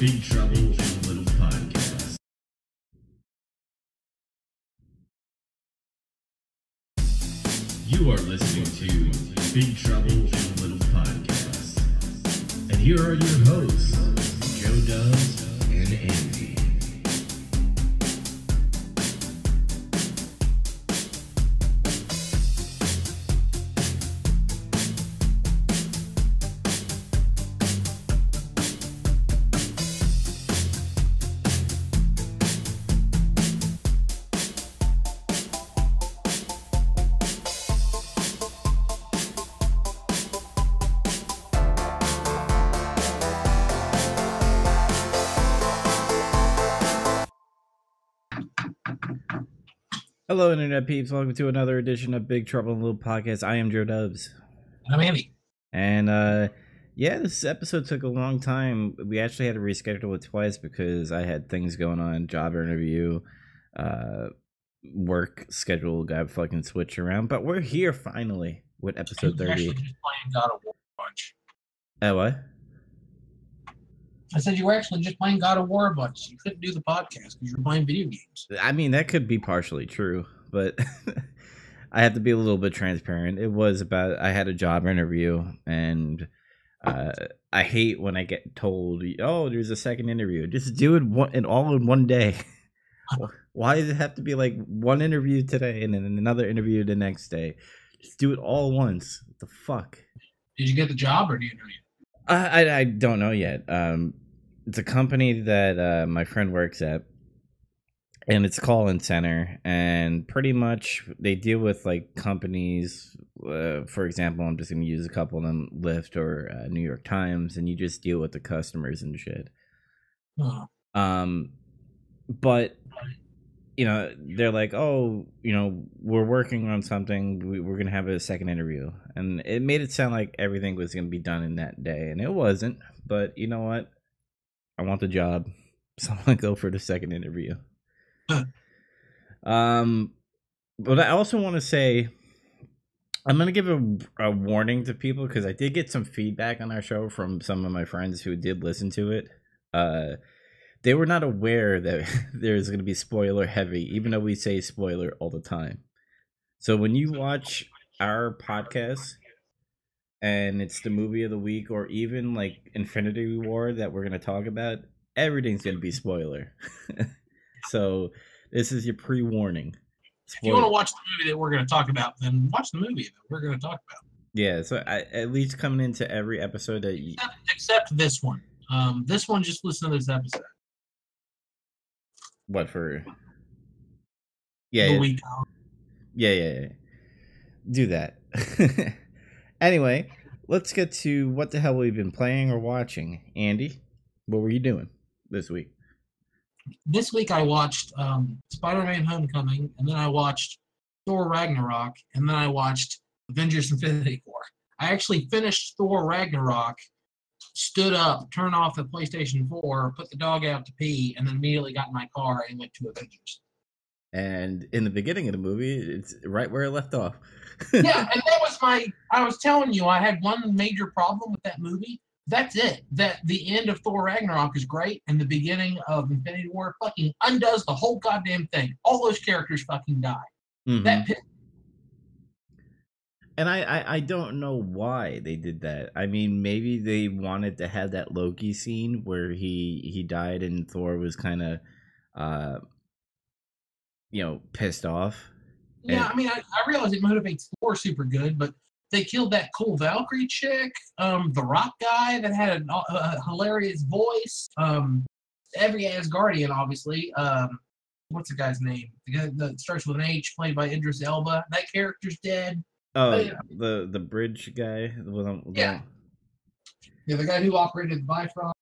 Big Trouble in Little Podcast. You are listening to Big Trouble in Little Podcast. And here are your hosts, Joe Dubs and Andy. Hello, Internet peeps. Welcome to another edition of Big Trouble in Little Podcast. I am Joe Dubs. I'm Andy. And uh yeah, this episode took a long time. We actually had to reschedule it twice because I had things going on, job interview, uh work schedule got fucking switched around. But we're here finally with episode You're actually 30. just playing God of War bunch. Oh what? I said you were actually just playing God of War a bunch. You couldn't do the podcast because you were playing video games. I mean, that could be partially true, but I have to be a little bit transparent. It was about I had a job interview, and uh, I hate when I get told, "Oh, there's a second interview." Just do it one and all in one day. Why does it have to be like one interview today and then another interview the next day? Just do it all once. What the fuck? Did you get the job or do you know? I, I I don't know yet. Um, it's a company that uh, my friend works at, and it's call-in center, and pretty much they deal with like companies. Uh, for example, I'm just gonna use a couple of them: Lyft or uh, New York Times, and you just deal with the customers and shit. Oh, Um, but you know, they're like, oh, you know, we're working on something. We, we're gonna have a second interview, and it made it sound like everything was gonna be done in that day, and it wasn't. But you know what? I want the job, so I'm gonna go for the second interview. Um, but I also want to say. I'm gonna give a, a warning to people because I did get some feedback on our show from some of my friends who did listen to it. Uh, they were not aware that there's going to be spoiler heavy, even though we say spoiler all the time. So when you watch our podcast and it's the movie of the week, or even like Infinity War that we're going to talk about, everything's going to be spoiler. so this is your pre warning. if you want to watch the movie that we're going to talk about, then watch the movie that we're going to talk about. Yeah, so I, at least coming into every episode that you, Except, except this one. Um, this one, just listen to this episode. what for? Yeah, the yeah. week. Yeah, yeah, yeah. Do that. anyway, let's get to what the hell we've been playing or watching. Andy, what were you doing this week? This week I watched um, Spider-Man: Homecoming, and then I watched Thor: Ragnarok, and then I watched Avengers: Infinity War. I actually finished Thor: Ragnarok, stood up, turned off the PlayStation 4, put the dog out to pee, and then immediately got in my car and went to Avengers. And in the beginning of the movie, it's right where it left off. yeah, and that was my. I was telling you, I had one major problem with that movie. That's it. That the end of Thor Ragnarok is great, and the beginning of Infinity War fucking undoes the whole goddamn thing. All those characters fucking die. Mhm. That pissed And I, I, I don't know why they did that. I mean, maybe they wanted to have that Loki scene where he he died and Thor was kind of, uh, you know, pissed off. Yeah, And- I mean, I, I realize it motivates Thor super good, but they killed that cool Valkyrie chick, um, the Rock guy that had a, a hilarious voice, um, every Asgardian, obviously. Um, what's the guy's name? The guy that starts with an H, played by Idris Elba. That character's dead. Oh, yeah. the the bridge guy. The one- the- Yeah. Yeah, the guy who operated the Bifrost.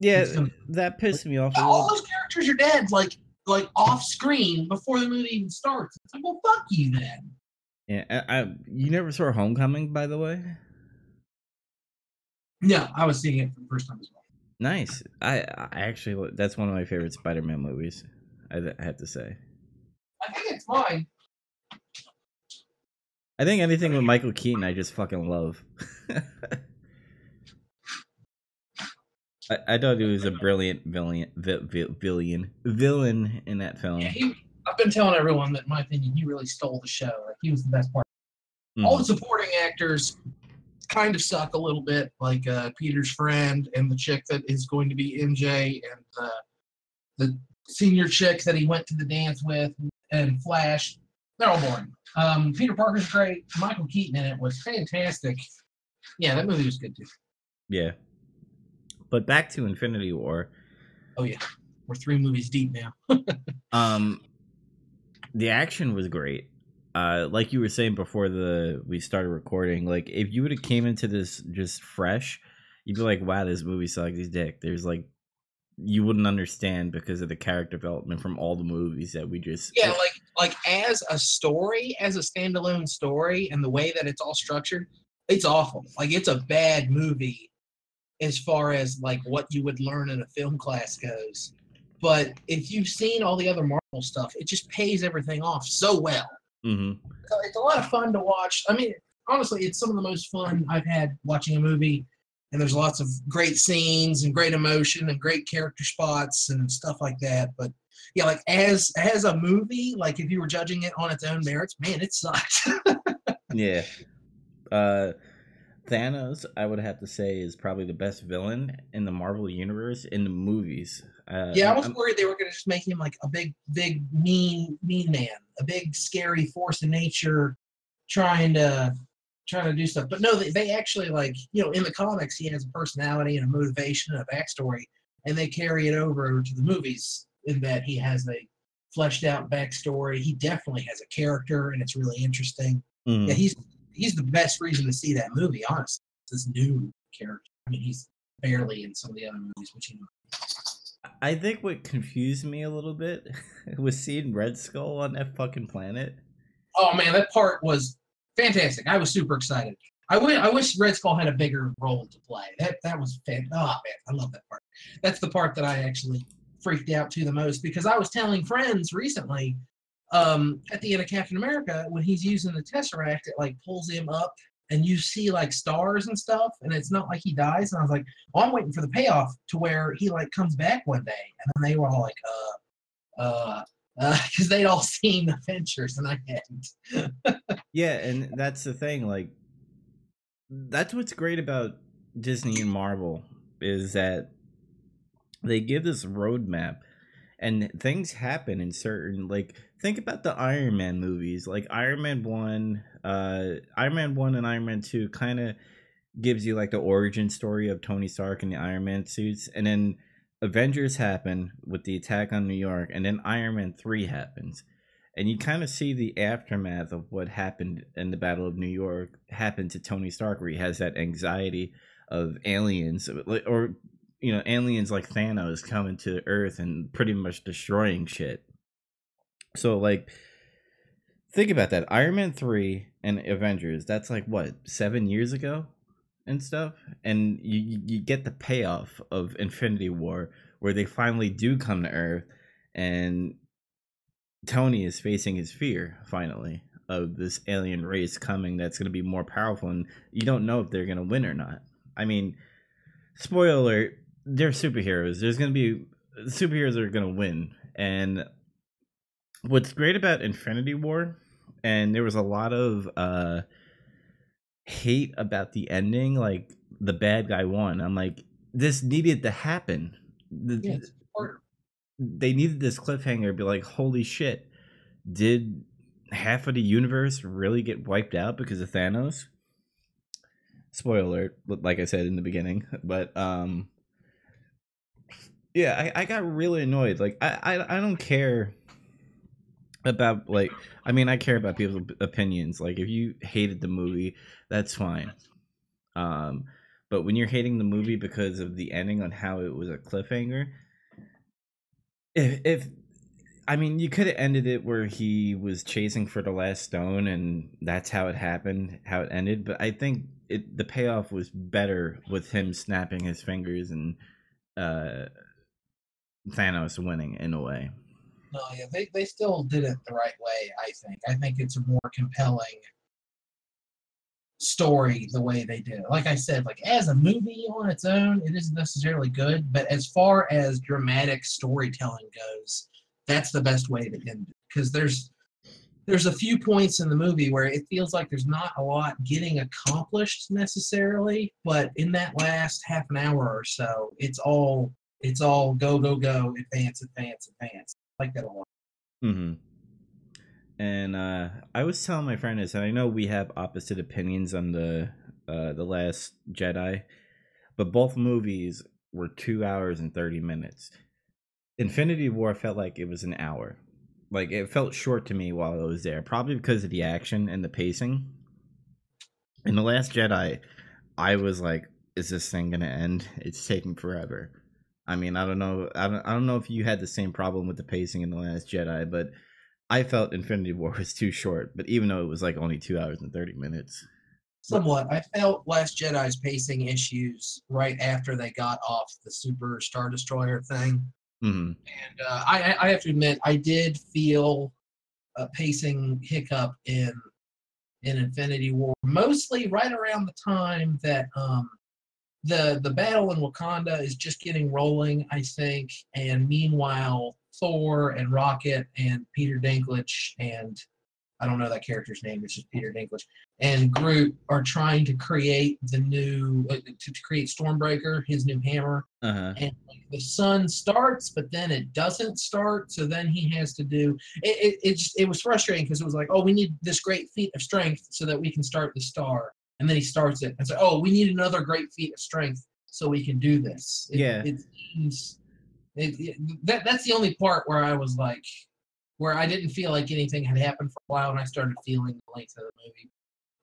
yeah. Gonna- That pissed me off. All those characters are dead, like like off screen before the movie even starts. It's like, well, fuck you then. Yeah, I, I, you never saw Homecoming, by the way. No, I was seeing it for the first time as well. Nice. I, I actually that's one of my favorite Spider-Man movies. I, I have to say. I think it's mine. I think anything with Michael Keaton, I just fucking love. I, I thought he was a brilliant villain, vi- vi- villain, villain in that film. Yeah, he, I've been telling everyone that, in my opinion, he really stole the show. Like he was the best part. All the supporting actors kind of suck a little bit, like uh, Peter's friend and the chick that is going to be MJ and uh, the senior chick that he went to the dance with and Flash. They're all boring. Um, Peter Parker's great. Michael Keaton in it was fantastic. Yeah, that movie was good too. Yeah. But back to Infinity War. Oh yeah, we're three movies deep now. Um, the action was great. Uh, like you were saying before the we started recording, like if you would have came into this just fresh, you'd be like, "Wow, this movie sucks. He's dick." There's like, you wouldn't understand because of the character development from all the movies that we just Yeah, like like as a story, as a standalone story, and the way that it's all structured, it's awful. Like it's a bad movie as far as like what you would learn in a film class goes. But if you've seen all the other Marvel stuff, it just pays everything off so well. hmm So it's a lot of fun to watch. I mean, honestly, it's some of the most fun I've had watching a movie. And there's lots of great scenes and great emotion and great character spots and stuff like that. But yeah, like as as a movie, like if you were judging it on its own merits, man, it sucked. Yeah. Uh Thanos, I would have to say, is probably the best villain in the Marvel universe in the movies. Uh, yeah, I was I'm- worried they were gonna just make him like a big, big, mean, mean man, a big, scary force of nature, trying to trying to do stuff. But no, they, they actually like you know in the comics he has a personality and a motivation and a backstory, and they carry it over to the movies in that he has a fleshed out backstory. He definitely has a character, and it's really interesting. Mhm. Yeah, he's he's the best reason to see that movie. Honestly, this new character. I mean, he's barely in some of the other movies, which you know. I think what confused me a little bit was seeing Red Skull on that fucking planet. Oh man, that part was fantastic. I was super excited. I wi- I wish Red Skull had a bigger role to play. That that was fan. Oh man, I love that part. That's the part that I actually freaked out to the most because I was telling friends recently, um, at the end of Captain America when he's using the Tesseract, it like pulls him up and you see like stars and stuff, and it's not like he dies. And I was like, oh, I'm waiting for the payoff to where he like comes back one day, and then they were all like, uh, uh. Because they'd all seen the Avengers and I hadn't. Yeah, and that's the thing. Like, that's what's great about Disney and Marvel is that they give this roadmap, and things happen in certain. Like, think about the Iron Man movies. Like Iron Man one, uh, Iron Man one and Iron Man two kind of gives you like the origin story of Tony Stark and the Iron Man suits, and then Avengers happen with the attack on New York, and then Iron Man 3 happens. And you kind of see the aftermath of what happened in the Battle of New York happened to Tony Stark, where he has that anxiety of aliens, or, you know, aliens like Thanos coming to Earth and pretty much destroying shit. So, like, think about that. Iron Man 3 and Avengers, that's like, what, seven years ago? and stuff and you you- you get the payoff of infinity war where they finally do come to earth and tony is facing his fear finally of this alien race coming that's going to be more powerful and you don't know if they're going to win or not i mean spoiler they're superheroes there's going to be superheroes are going to win and what's great about infinity war and there was a lot of uh hate about the ending like the bad guy won. I'm like this needed to happen. The- Yeah, they needed this cliffhanger be like holy shit did half of the universe really get wiped out because of thanos? Spoiler alert like i said in the beginning but um yeah i, I got really annoyed. Like I, I i don't care about like i mean i care about people's opinions. Like if you hated the movie that's fine. Um but when you're hating the movie because of the ending on how it was a cliffhanger if, if i mean you could have ended it where he was chasing for the last stone and that's how it happened how it ended but i think it the payoff was better with him snapping his fingers and uh thanos winning in a way Yeah, they, they still did it the right way, I think. I think it's a more compelling story the way they did it. Like I said, like as a movie on its own, it isn't necessarily good, but as far as dramatic storytelling goes, that's the best way to end it. Because there's there's a few points in the movie where it feels like there's not a lot getting accomplished necessarily, but in that last half an hour or so, it's all it's all go go go, advance, advance, advance. Like that a lot. Mm-hmm. And uh, I was telling my friend this, and I know we have opposite opinions on the uh, the Last Jedi, but both movies were two hours and thirty minutes. Infinity War felt like it was an hour. Like it felt short to me while I was there, probably because of the action and the pacing. In the Last Jedi, I was like, "Is this thing gonna end? It's taking forever." I mean, I don't know. I don't. I don't know if you had the same problem with the pacing in the Last Jedi, but I felt Infinity War was too short, but even though it was like only two hours and thirty minutes. Somewhat. I felt Last Jedi's pacing issues right after they got off the Super Star Destroyer thing. Mm-hmm. And uh, I, I have to admit, I did feel a pacing hiccup in in Infinity War, mostly right around the time that um, the the battle in Wakanda is just getting rolling, I think. And meanwhile, Thor and Rocket and Peter Dinklage and I don't know that character's name. It's just Peter Dinklage and Groot are trying to create the new uh, to, to create Stormbreaker, his new hammer. Uh-huh. And like, the sun starts, but then it doesn't start. So then he has to do it. It, it, just, it was frustrating because it was like, oh, we need this great feat of strength so that we can start the star. And then he starts it and so, oh, we need another great feat of strength so we can do this. It, Yeah. It seems it, it, that that's the only part where I was like, where I didn't feel like anything had happened for a while, and I started feeling the length of the movie.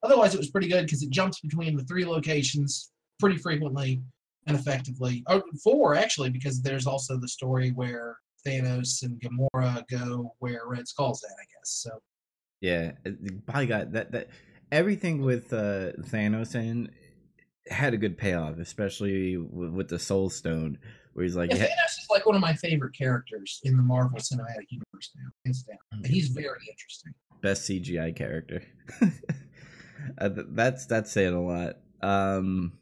Otherwise, it was pretty good because it jumps between the three locations pretty frequently and effectively. Oh, four actually, because there's also the story where Thanos and Gamora go where Red Skull's at, I guess. So Yeah, by God, that that everything with uh, Thanos in had a good payoff, especially with, with the Soul Stone, where he's like, yeah, "Yeah, Thanos is like one of my favorite characters in the Marvel Cinematic Universe now, hands down. Mm-hmm. He's very interesting. best CGI character. Uh, that's that's saying a lot. Um,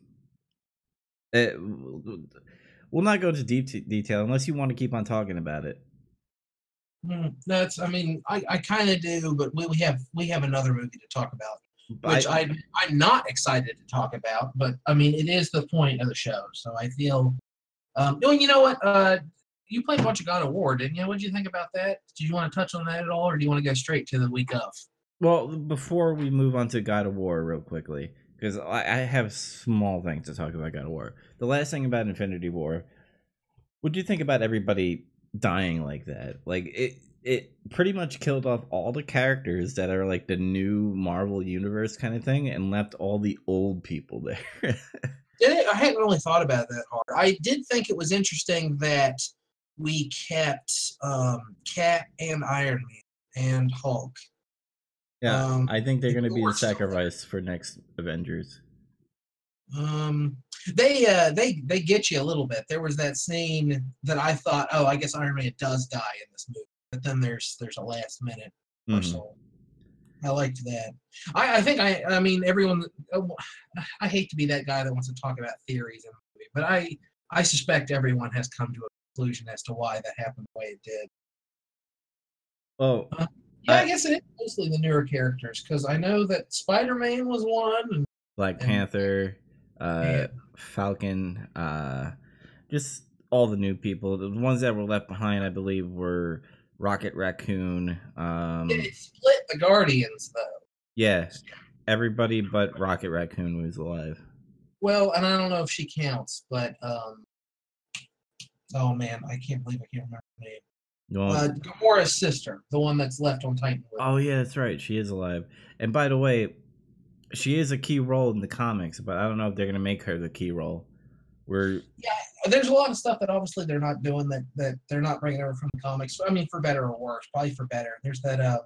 it, we'll not go into deep t- detail unless you want to keep on talking about it. Hmm, That's, I mean, I, I kind of do, but we, we have we have another movie to talk about. Which I, I'm not excited to talk about, but I mean, it is the point of the show. So I feel, um, oh, you know what? Uh, you played a bunch of God of War, didn't you? What did you think about that? Do you want to touch on that at all, or do you want to go straight to the week of? Well, before we move on to God of War, real quickly, because I, I have small things to talk about God of War. The last thing about Infinity War, what do you think about everybody dying like that? Like it, it pretty much killed off all the characters that are like the new Marvel universe kind of thing, and left all the old people there. I hadn't really thought about it that hard. I did think it was interesting that we kept um, Cap and Iron Man and Hulk. yeah, Um, I think they're going to be story. sacrifice for next Avengers. Um, they uh, they they get you a little bit. There was that scene that I thought, oh, I guess Iron Man does die in this movie, but then there's there's a last minute or Mhm. so. I liked that. I, I think I I mean everyone. uh, I hate to be that guy that wants to talk about theories in the movie, but I I suspect everyone has come to a conclusion as to why that happened the way it did. Oh, Yeah, I, I- guess it is mostly the newer characters because I know that Spider Man was one. And, Black And- Panther, uh, Yeah. Falcon, uh, just all the new people. The ones that were left behind, I believe, were Rocket Raccoon. Um, it split the Guardians though. yeah, everybody but Rocket Raccoon was alive. Well, and I don't know if she counts, but um, oh man, I can't believe I can't remember her name. Want- Uh, Gamora's sister, the one that's left on Titan. oh yeah, that's right. She is alive. And by the way, she is a key role in the comics, but I don't know if they're gonna make her the key role. We're There's a lot of stuff that obviously they're not doing that that they're not bringing over from the comics. I mean, for better or worse, probably for better. There's that uh,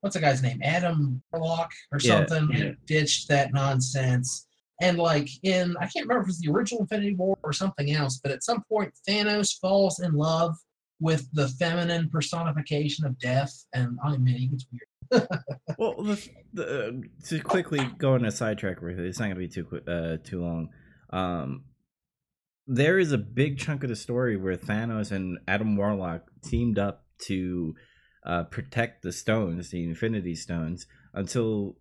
what's the guy's name? Adam Warlock or Yeah, something. yeah. Ditched that nonsense. And like in, I can't remember if it was the original Infinity War or something else, but at some point Thanos falls in love with the feminine personification of death, and I mean, it gets weird. well, the, the, uh, to quickly go on a sidetrack with it, it's not gonna be too quick, uh, too long. Um, there is a big chunk of the story where Thanos and Adam Warlock teamed up to uh, protect the stones, the Infinity Stones, until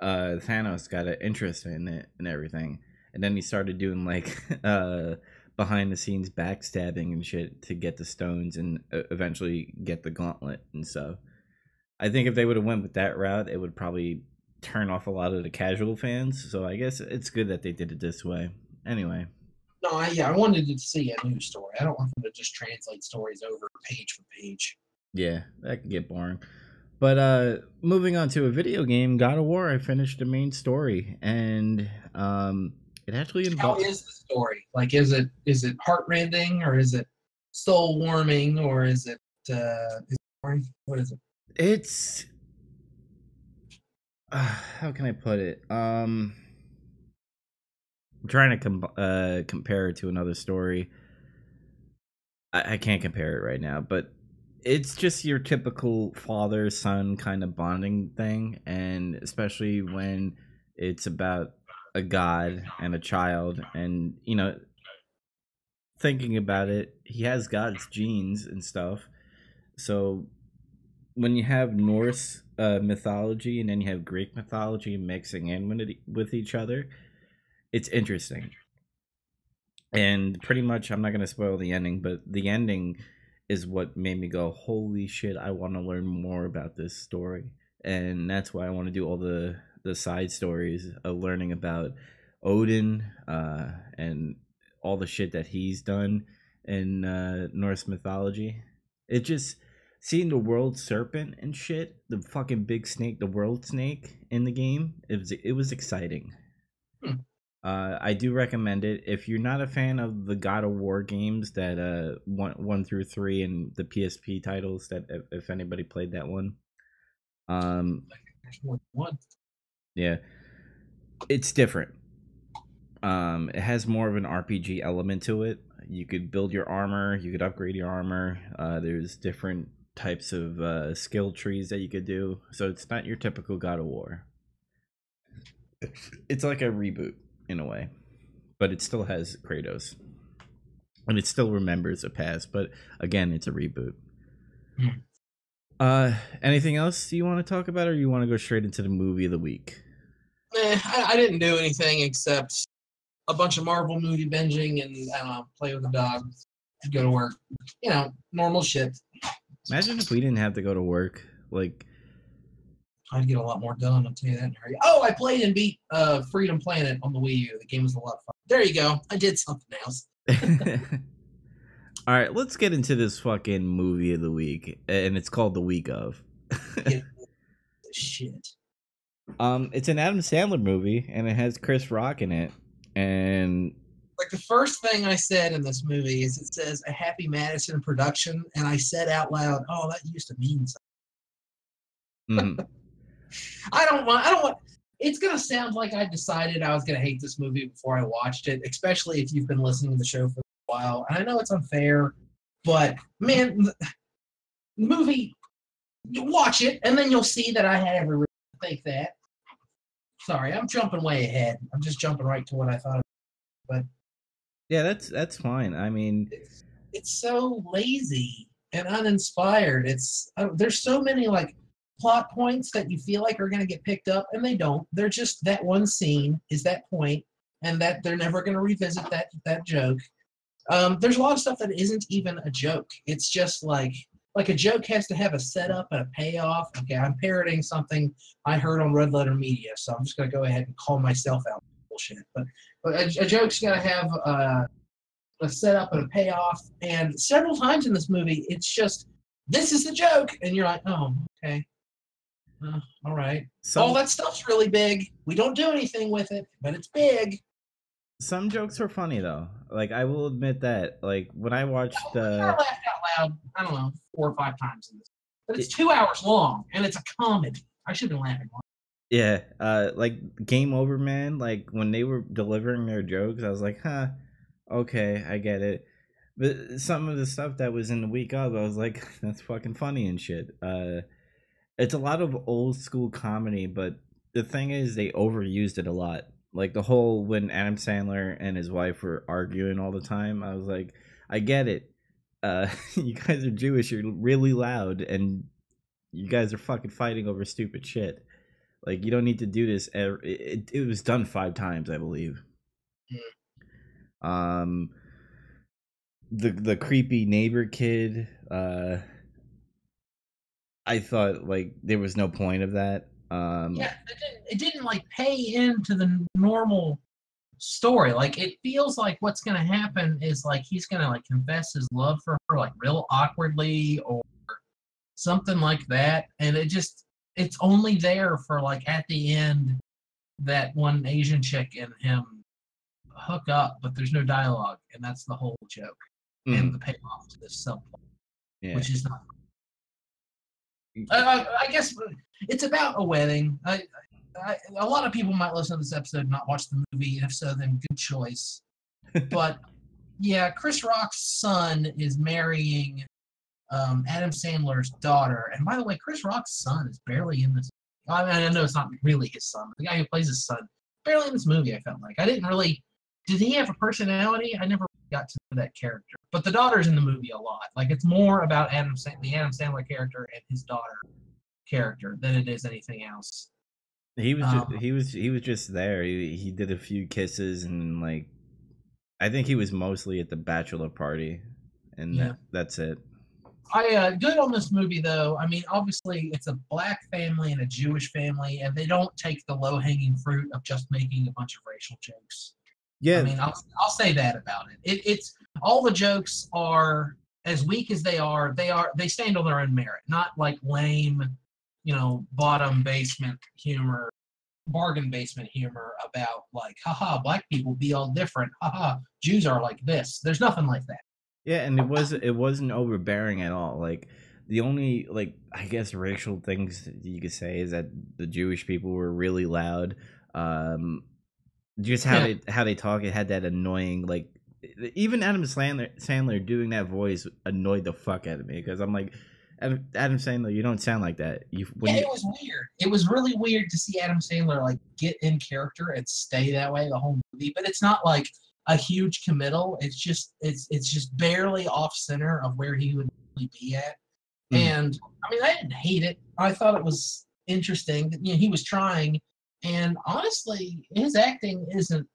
uh, Thanos got an interest in it and everything, and then he started doing like uh, behind the scenes backstabbing and shit to get the stones and uh, eventually get the gauntlet and stuff. I think if they would have went with that route, it would probably turn off a lot of the casual fans. So I guess it's good that they did it this way. Anyway. No, I, yeah, I wanted to see a new story. I don't want them to just translate stories over page for page. Yeah, that could get boring. But uh moving on to a video game, God of War, I finished the main story and um it actually involves is the story? Like, is it is it heartrending or is it soul warming or is it uh, is it boring? what is it? it's uh, how can I put it? Um I'm trying to com- uh compare it to another story. I, I can't compare it right now, but it's just your typical father son kind of bonding thing and especially when it's about a god and a child and you know thinking about it he has god's genes and stuff so when you have norse uh, mythology and then you have greek mythology mixing in with, with each other it's interesting. And pretty much i'm not going to spoil the ending but the ending is what made me go holy shit i want to learn more about this story. And that's why i want to do all the the side stories of learning about odin uh and all the shit that he's done in uh norse mythology. It just seeing the world serpent and shit the fucking big snake the world snake in the game it was it was exciting. Hmm. Uh, I do recommend it if you're not a fan of the God of War games that uh one one through three and the PSP titles. That if, if anybody played that one, um, yeah, it's different. Um, it has more of an RPG element to it. You could build your armor. You could upgrade your armor. Uh, there's different types of uh, skill trees that you could do. So it's not your typical God of War. It's like a reboot in a way, but it still has Kratos, and it still remembers the past. But again, it's a reboot. Hmm. Uh, anything else you want to talk about, or you want to go straight into the movie of the week? Eh, I, I didn't do anything except a bunch of Marvel movie binging and I know, play with the dog, go to work. You know, normal shit. Imagine if we didn't have to go to work. Like, I'd get a lot more done. I'll tell you that in a hurry. Oh, I played and beat uh, Freedom Planet on the Wii U. The game was a lot of fun. There you go. I did something else. all right, let's get into this fucking movie of the week, and it's called The Week of. Shit. um, it's an Adam Sandler movie, and it has Chris Rock in it, and Like the first thing I said in this movie is it says a Happy Madison production, and I said out loud, "Oh, that used to mean something." mhm. I don't want. I don't want. It's gonna sound like I decided I was gonna hate this movie before I watched it, especially if you've been listening to the show for a while. And I know it's unfair, but man, the movie, you watch it, and then you'll see that I had every reason to think that. Sorry, I'm jumping way ahead. I'm just jumping right to what I thought. Of, but yeah, that's that's fine. I mean, It's it's so lazy and uninspired. It's uh, there's so many like plot points that you feel like are going to get picked up and they don't. They're just that one scene is that point and that they're never going to revisit that that joke. Um, there's a lot of stuff that isn't even a joke. It's just like like a joke has to have a setup and a payoff. Okay i'm parroting something i heard on red letter media so i'm just going to go ahead and call myself out. Bullshit. But, but a, a joke's got to have uh, a setup and a payoff and several times in this movie it's just this is the joke and you're like oh okay uh, all right. some All that stuff's really big. We don't do anything with it, but it's big. some jokes were funny though. Like I will admit that. Like when I watched I uh, laughed out loud. I don't know, four or five times in this, but it's two hours long and it's a comedy. I should have been laughing more. Yeah, uh, like Game Over Man, like when they were delivering their jokes, I was like, huh, okay, I get it. But some of the stuff that was in the week of, I was like, that's fucking funny and shit. Uh, it's a lot of old school comedy, but the thing is they overused it a lot. Like the whole when Adam Sandler and his wife were arguing all the time, I was like, I get it. Uh, you guys are Jewish, you're really loud, and you guys are fucking fighting over stupid shit. Like you don't need to do this. It, it, it was done five times, I believe. Um, the the creepy neighbor kid. Uh, I thought like there was no point of that. Um, yeah, it didn't, it didn't like pay into the normal story. Like it feels like what's gonna happen is like he's gonna like confess his love for her like real awkwardly or something like that, and it just it's only there for like at the end that one Asian chick and him hook up, but there's no dialogue, and that's the whole joke mm, and the payoff to this subplot, yeah. which is not. I, I, guess it's about a wedding. I, I, a lot of people might listen to this episode and not watch the movie. If so, then good choice. but yeah, Chris Rock's son is marrying um, Adam Sandler's daughter. And by the way, Chris Rock's son is barely in this. I, mean, I know it's not really his son, but the guy who plays his son, barely in this movie. I felt like I didn't really. Did he have a personality? I never got to know that character. But the daughter's in the movie a lot. Like it's more about Adam, the Adam Sandler character and his daughter character than it is anything else. He was Um, just, he was he was just there. He he did a few kisses and like I think he was mostly at the bachelor party and Yeah. that, that's it. I uh, good on this movie though. I mean, obviously it's a black family and a Jewish family, and they don't take the low hanging fruit of just making a bunch of racial jokes. Yeah. I mean, I'll I'll say that about it. it. It's all the jokes are as weak as they are. They are they stand on their own merit, not like lame, you know, bottom basement humor, bargain basement humor about like, haha, black people be all different. Haha, Jews are like this. There's nothing like that. Yeah, and it was it wasn't overbearing at all. Like the only like I guess racial things you could say is that the Jewish people were really loud. Um just how Yeah. they how they talk it had that annoying like even Adam Sandler Sandler doing that voice annoyed the fuck out of me because I'm like Adam, Adam Sandler, you don't sound like that. You when yeah, you, it was weird. It was really weird to see Adam Sandler like get in character and stay that way the whole movie. But it's not like a huge committal. It's just it's it's just barely off center of where he would really be at. Mhm. And I mean, I didn't hate it. I thought it was interesting. You know, he was trying, and honestly, his acting isn't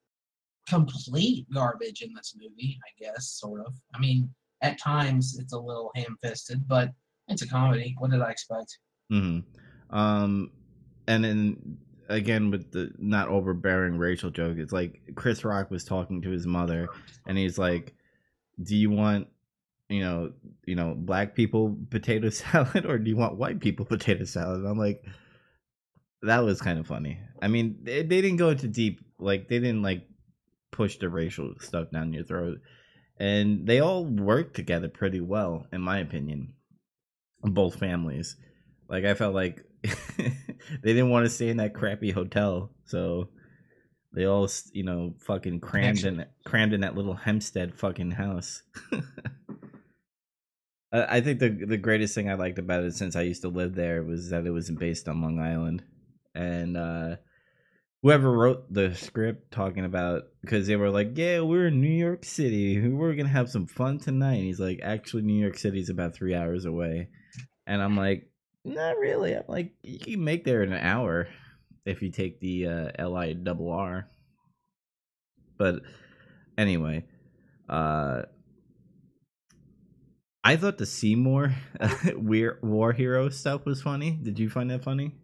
complete garbage in this movie. I guess sort of. I mean, at times it's a little ham-fisted, but it's a comedy. What did I expect? Mm-hmm. Um, and then again with the not overbearing racial joke, it's like Chris Rock was talking to his mother, and he's like, "Do you want, you know, you know, black people potato salad, or do you want white people potato salad?" And I'm like, that was kind of funny. I mean, they, they didn't go into deep, like they didn't like push the racial stuff down your throat, and they all worked together pretty well, in my opinion. Both families. Like I felt like they didn't want to stay in that crappy hotel, so they all, you know, fucking crammed in crammed in that little Hempstead fucking house. I I think the the greatest thing I liked about it since I used to live there was that it was based on Long Island, and uh whoever wrote the script talking about because they were like, yeah, we're in New York City, we're gonna have some fun tonight. And he's like, actually, New York City's about three hours away, and I'm like, not really. I'm like, you can make there in an hour if you take the uh, L I double R. But anyway, uh, I thought the Seymour Weir- War Hero stuff was funny. Did you find that funny?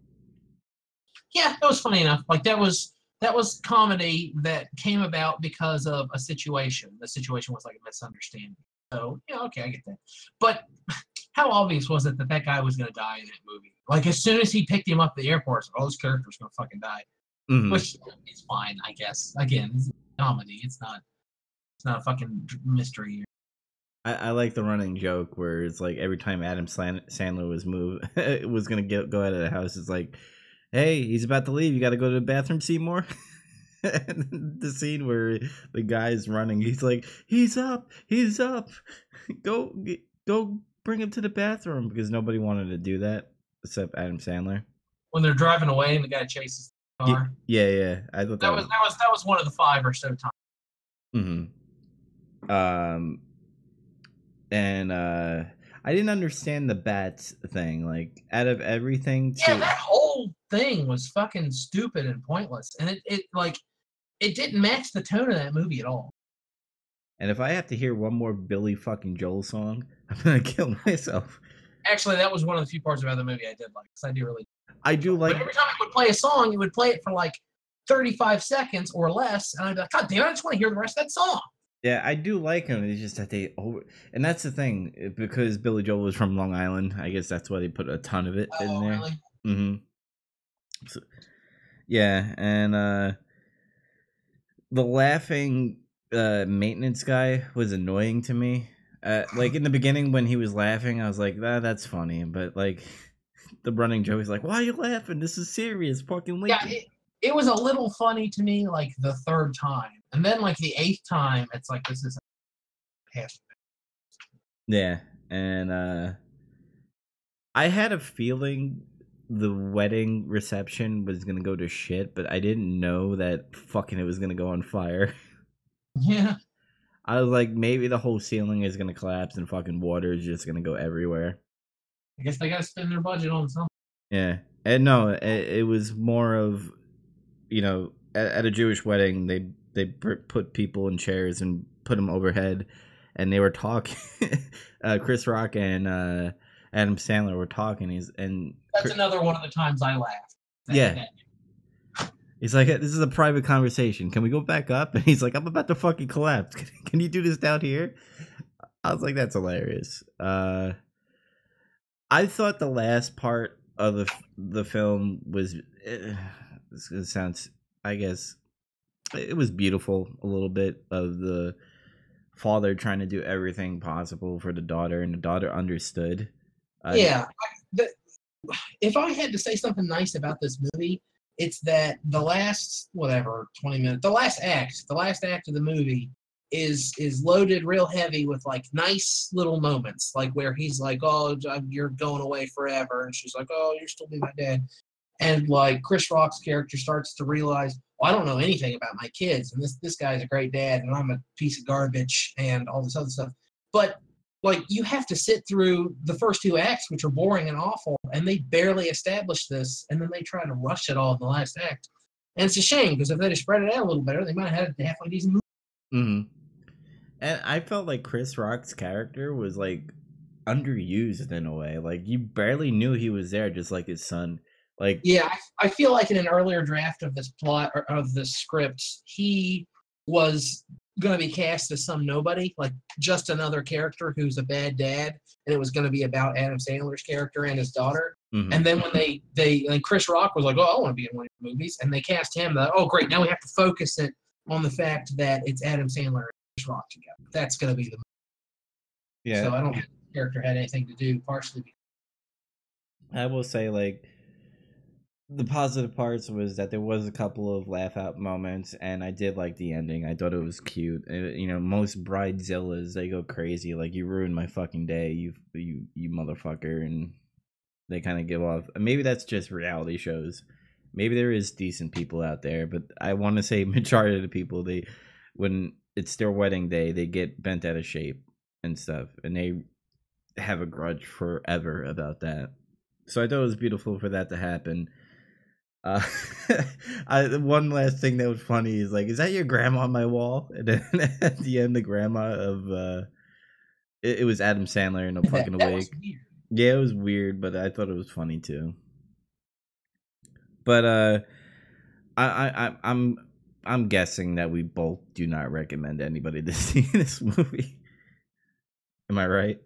Yeah, that was funny enough. Like that was that was comedy that came about because of a situation. The situation was like a misunderstanding. So yeah, okay, I get that. But how obvious was it that that guy was gonna die in that movie? Like as soon as he picked him up at the airport, it's like, oh, this character's gonna fucking die. Mhm. Which is fine, I guess. Again, it's comedy. It's not. It's not a fucking mystery. I, I like the running joke where it's like every time Adam Sandler was move was gonna get go out of the house, it's like, "Hey, he's about to leave. You got to go to the bathroom, Seymour." and the scene where the guy's running, he's like, "He's up, he's up. Go, go, bring him to the bathroom," because nobody wanted to do that. except Adam Sandler. when they're driving away and the guy chases the car. Yeah, yeah. I thought that, That was that was that was one of the five or so times. hmm Um, and uh, I didn't understand the bats thing. Like, out of everything, to Yeah, that whole thing was fucking stupid and pointless, and it, it like it didn't match the tone of that movie at all. and if I have to hear one more Billy fucking Joel song, I'm gonna kill myself. Actually, that was one of the few parts about the movie I did like, because I do really. I do like but every time it would play a song, it would play it for like 35 seconds or less, and I'd be like, God damn, I just want to hear the rest of that song. Yeah, I do like him. It's just that they over, and that's the thing eh, because Billy Joel was from Long Island. I guess that's why they put a ton of it in Oh, there. really? Mm-hmm. So, yeah, and uh the laughing uh maintenance guy was annoying to me. Uh, like in the beginning when he was laughing, I was like, "Ah, that's funny," but like the running joke is like, "Why are you laughing? This is serious, fucking Yeah, it, it was a little funny to me like the third time, and then like the eighth time, it's like this is half. Yeah, and uh I had a feeling the wedding reception was gonna go to shit, but I didn't know that fucking it was gonna go on fire. Yeah, I was like, maybe the whole ceiling is gonna collapse and fucking water is just gonna go everywhere. I guess they got to spend their budget on something. Yeah, and no, it, it was more of, you know, at, at a Jewish wedding, they they put people in chairs and put them overhead, and they were talking. uh, Chris Rock and uh, Adam Sandler were talking. He's and That's Chris- another one of the times I laughed. Yeah. he's like, "This is a private conversation. Can we go back up?" And he's like, "I'm about to fucking collapse. Can, can you do this down here?" I was like, "That's hilarious." Uh, I thought the last part of the the film was. eh, this sounds, I guess, it was beautiful. A little bit of the father trying to do everything possible for the daughter, and the daughter understood. Uh, yeah. I- the, if I had to say something nice about this movie, it's that the last whatever twenty minutes, the last act, the last act of the movie is is loaded real heavy with like nice little moments, like where he's like, "Oh, you're going away forever," and she's like, "Oh, you're still be my dad," and like Chris Rock's character starts to realize, "Well, I don't know anything about my kids, and this this guy's a great dad, and I'm a piece of garbage, and all this other stuff," but like you have to sit through the first two acts, which are boring and awful, and they barely establish this, and then they try to rush it all in the last act. And it's a shame because if they'd have spread it out a little better, they might have had a halfway decent movie. Mm-hmm. And I felt like Chris Rock's character was like underused in a way. Like you barely knew he was there, just like his son. Like Yeah, I, I feel like in an earlier draft of this plot or of the script, he was going to be cast as some nobody, like just another character who's a bad dad, and it was going to be about Adam Sandler's character and his daughter. mhm. And then when they they and Chris Rock was like, "Oh, I want to be in one of your movies," and they cast him. Like, oh, great! Now we have to focus it on the fact that it's Adam Sandler and Chris Rock together. That's going to be the. yeah, So I don't think the character had anything to do, partially. because- I will say like the positive parts was that there was a couple of laugh out moments, and I did like the ending. I thought it was cute. Uh, you know, most bridezillas they go crazy. Like you ruined my fucking day, you you you motherfucker, and they kind of give off. Maybe that's just reality shows. Maybe there is decent people out there, but I want to say majority of the people they when it's their wedding day they get bent out of shape and stuff, and they have a grudge forever about that. So I thought it was beautiful for that to happen. Uh, I, one last thing that was funny is like, is that your grandma on my wall? And then at the end, the grandma of uh, it, it was Adam Sandler in a fucking wig. Yeah, it was weird, but I thought it was funny too. But uh, I I I- I'm I'm guessing that we both do not recommend anybody to see this movie. Am I right?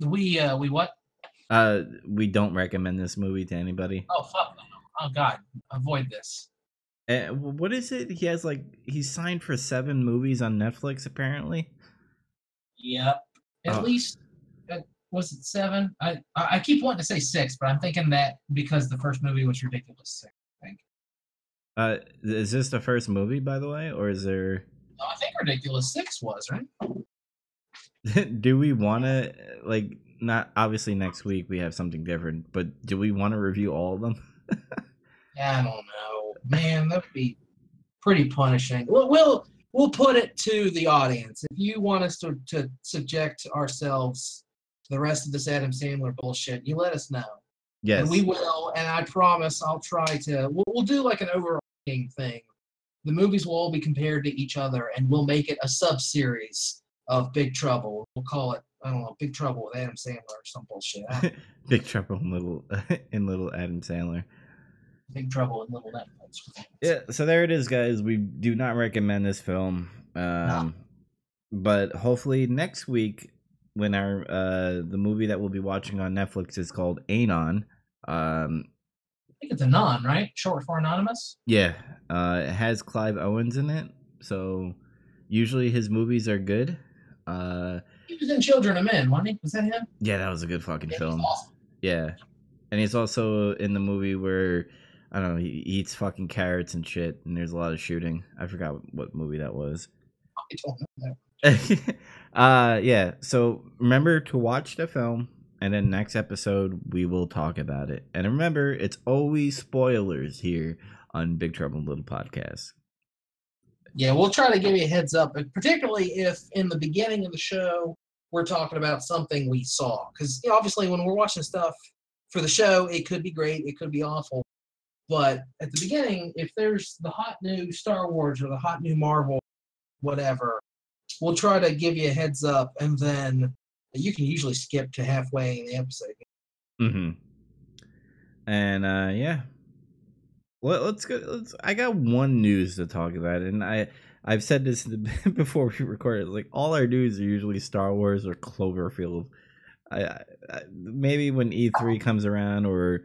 We uh we what? Uh, we don't recommend this movie to anybody. Oh fuck! no. Oh god, avoid this. Uh, what is it? He has like he's signed for seven movies on Netflix apparently. Yep. At Oh. least uh, was it seven? I I I keep wanting to say six, but I'm thinking that because the first movie was ridiculous. Six. I think. Uh, is this the first movie, by the way, or is there? No, I think ridiculous six was right. do we want to like? Not obviously next week we have something different, but do we want to review all of them? I don't know, man. That'd be pretty punishing. We'll we'll, we'll put it to the audience. If you want us to, to subject ourselves to the rest of this Adam Sandler bullshit, you let us know. yes. And we will, and I promise I'll try to. We'll, we'll do like an overarching thing. The movies will all be compared to each other, and we'll make it a sub series of Big Trouble. We'll call it, I don't know, Big Trouble with Adam Sandler or some bullshit. Big Trouble in Little in Little Adam Sandler. Big Trouble in Little Netflix. Yeah, so there it is, guys. We do not recommend this film. Um, but hopefully next week, when our uh the movie that we'll be watching on Netflix is called Anon. Um, I think it's a non, right? Short for anonymous. yeah, uh, it has Clive Owens in it, so usually his movies are good. Uh, He was in Children of Men, wasn't he? Was that him? yeah, that was a good fucking Yeah, film. awesome. Yeah, and he's also in the movie where I don't know he eats fucking carrots and shit, and there's a lot of shooting. I forgot what movie that was. I don't know uh yeah so remember to watch the film and then next episode we will talk about it and remember it's always spoilers here on big trouble in little podcast Yeah, we'll try to give you a heads up, but particularly if in the beginning of the show we're talking about something we saw. Because you know, obviously, when we're watching stuff for the show, it could be great, it could be awful. But at the beginning, if there's the hot new Star Wars or the hot new Marvel, whatever, we'll try to give you a heads up, and then you can usually skip to halfway in the episode. mm-hmm and uh yeah Let, let's go let's i got one news to talk about and i i've said this before we recorded like all our news are usually star wars or cloverfield I, I, I maybe when e3 comes around or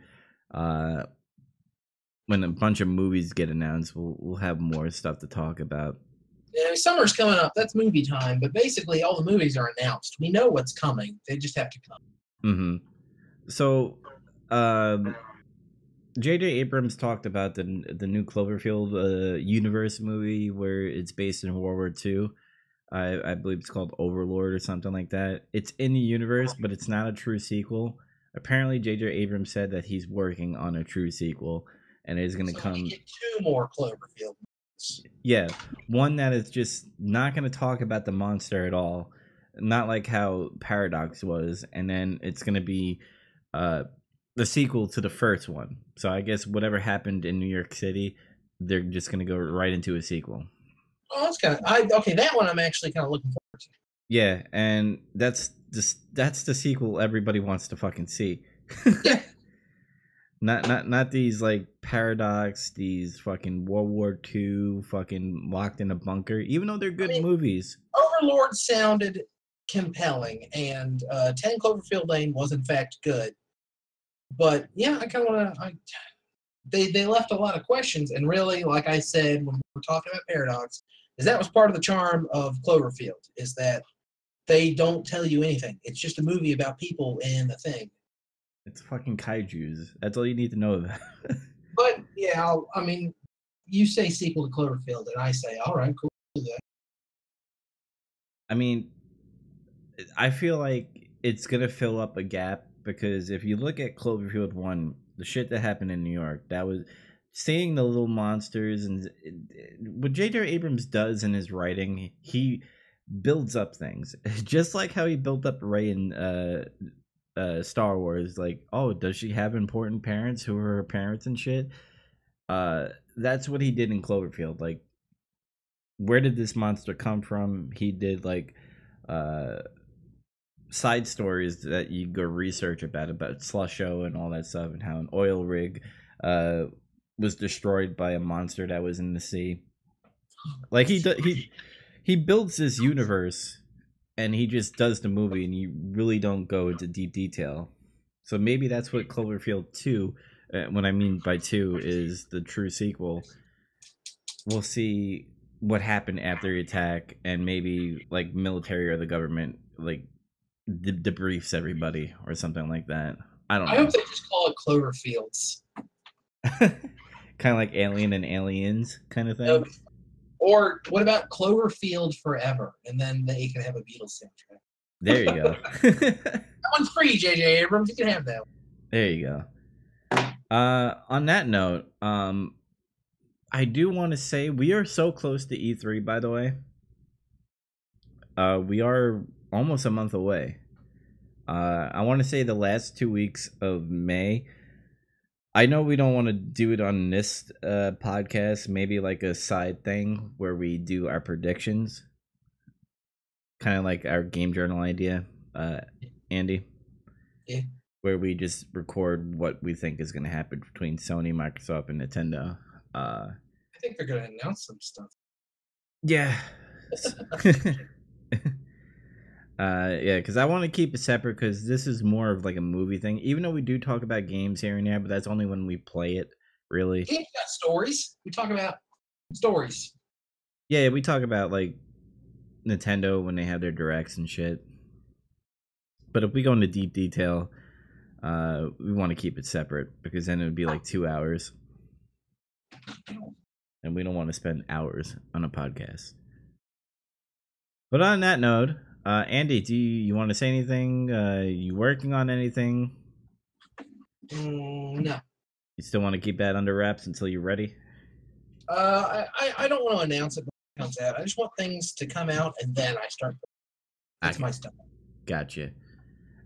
uh when a bunch of movies get announced we'll we'll have more stuff to talk about Yeah, summer's coming up. That's movie time. But basically, all the movies are announced. We know what's coming. They just have to come. Mm-hmm. So, um, J.J. Abrams talked about the the new Cloverfield uh, universe movie where it's based in World War II. I I believe it's called Overlord or something like that. It's in the universe, but it's not a true sequel. Apparently, J.J. Abrams said that he's working on a true sequel, and it is going to So come. two more Cloverfield. movies. Yeah, one that is just not going to talk about the monster at all, not like how Paradox was, and then it's going to be uh the sequel to the first one. So I guess whatever happened in New York City, they're just going to go right into a sequel. Oh, that's kind of. I okay. That one I'm actually kind of looking forward to. Yeah, and that's just that's the sequel everybody wants to fucking see. Yeah. Not not not these like paradox, these fucking World War II fucking locked in a bunker. Even though they're good mean- movies, Overlord sounded compelling, and uh, Ten Cloverfield Lane was in fact good. But yeah, I kind of want to. I, they they left a lot of questions, and really, like I said when we were talking about Paradox, is that was part of the charm of Cloverfield is that they don't tell you anything. It's just a movie about people and the thing. It's fucking kaiju's. That's all you need to know about. But yeah, I'll, I mean, you say sequel to Cloverfield, and I say, all right, cool. I mean, I feel like it's gonna fill up a gap because if you look at Cloverfield One, the shit that happened in New York, that was seeing the little monsters and what J.J. Abrams does in his writing, he builds up things just like how he built up Rey in uh, uh, Star Wars. Like, oh, does she have important parents who are her parents and shit? Uh, that's what he did in Cloverfield. Like, where did this monster come from? He did like uh side stories that you go research about about Slusho and all that stuff and how an oil rig uh was destroyed by a monster that was in the sea. Like he do, he he builds this universe and he just does the movie and you really don't go into deep detail. So maybe that's what Cloverfield 2 uh, what I mean by 2 is the true sequel. We'll see what happened after the attack and maybe like military or the government like de- debriefs everybody or something like that. I don't I know. hope they just call it Cloverfields. kind of like Alien and Aliens kind of thing. Nope. Or what about Cloverfield Forever? And then they can have a Beatles soundtrack. There you go. That one's free, JJ Abrams. You can have that. One. There you go. Uh, on that note, um, I do want to say we are so close to E3. By the way, uh, we are almost a month away. Uh, I want to say the last two weeks of May. I know we don't want to do it on this uh, podcast. Maybe like a side thing where we do our predictions, kind of like our game journal idea. Uh, Andy, Yeah. where we just record what we think is going to happen between Sony, Microsoft, and Nintendo. Uh, I think they're going to announce some stuff. yeah. uh, yeah, because I want to keep it separate because this is more of like a movie thing. Even though we do talk about games here and there, but that's only when we play it. Really, Games got stories. We talk about stories. yeah, we talk about like Nintendo when they have their directs and shit. But if we go into deep detail, uh, we want to keep it separate because then it would be like two hours, and we don't want to spend hours on a podcast. But on that note, uh, Andy, do you, you want to say anything? Uh, you working on anything? Mm, no. You still want to keep that under wraps until you're ready? Uh, I, I, don't want to announce it comes out. I just want things to come out and then I start. That's my stuff. Gotcha.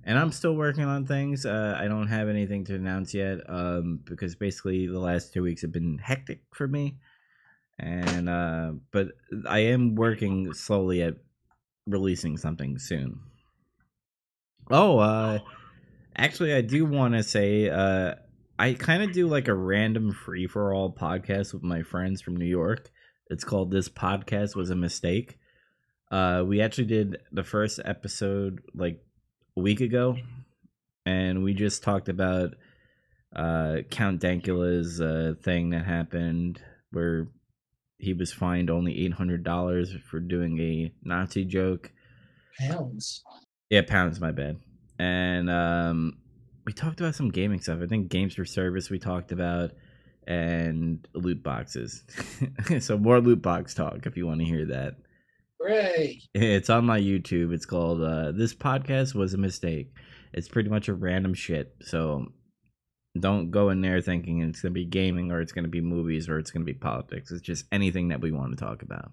And I'm still working on things. Uh, I don't have anything to announce yet um, because basically the last two weeks have been hectic for me. And uh, but I am working slowly at releasing something soon. Oh, uh, actually, I do want to say uh, I kind of do like a random free for all podcast with my friends from New York. It's called "This Podcast Was a Mistake." Uh, we actually did the first episode like a week ago, and we just talked about uh, Count Dankula's uh, thing that happened where he was fined only eight hundred dollars for doing a Nazi joke. Pounds. Yeah, pounds, my bad. And um, we talked about some gaming stuff. I think games for service we talked about, and loot boxes. so more loot box talk if you want to hear that. Hooray. It's on my YouTube. It's called uh, "This Podcast Was a Mistake." It's pretty much a random shit. So don't go in there thinking it's gonna be gaming or it's gonna be movies or it's gonna be politics. It's just anything that we want to talk about.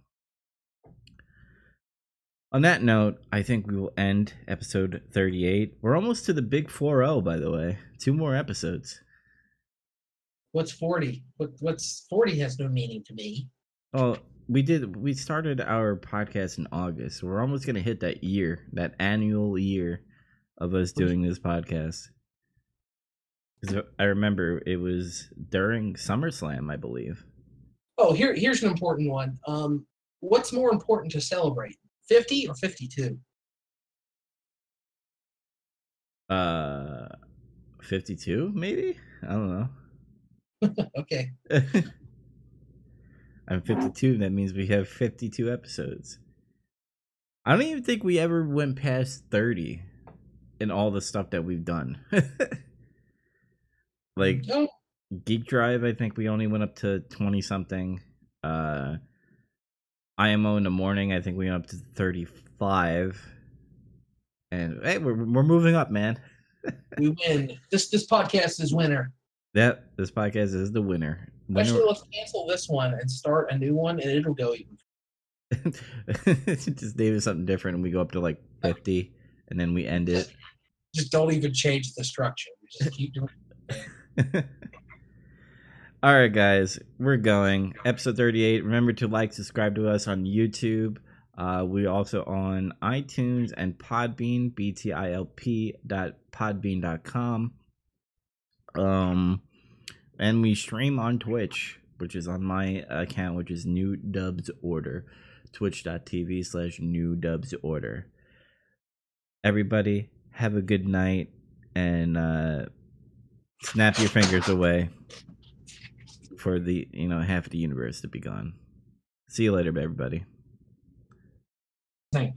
On that note, I think we will end episode 38. We're almost to the big 4-0, by the way. Two more episodes. What's 40? What, what's 40 has no meaning to me. Well, we did. We started our podcast in August. We're almost gonna hit that year, that annual year of us doing this podcast. I remember it was during SummerSlam, I believe. Oh, here here's an important one. Um, what's more important to celebrate, 50 or 52? Uh, fifty-two, maybe. I don't know. Okay. I'm 52. That means we have 52 episodes. I don't even think we ever went past 30 in all the stuff that we've done. like No, Geek Drive, I think we only went up to 20 something. Uh IMO in the morning, I think we went up to 35. And hey, we're we're moving up, man. we win. This this podcast is winner. Yep, this podcast is the winner. Winner- Actually, let's cancel this one and start a new one, and it'll go even. just name it something different and we go up to like 50 and then we end it Just don't even change the structure. We just keep doing. all right guys we're going. Episode 38 remember to like subscribe to us on youtube. Uh, we're also on itunes and podbean btilp dot podbean dot com. Um and we stream on twitch which is on my account which is new dubs order. Twitch.tv slash new dubs order. Everybody have a good night and uh snap your fingers away for the you know half the universe to be gone. See you later everybody. Thank-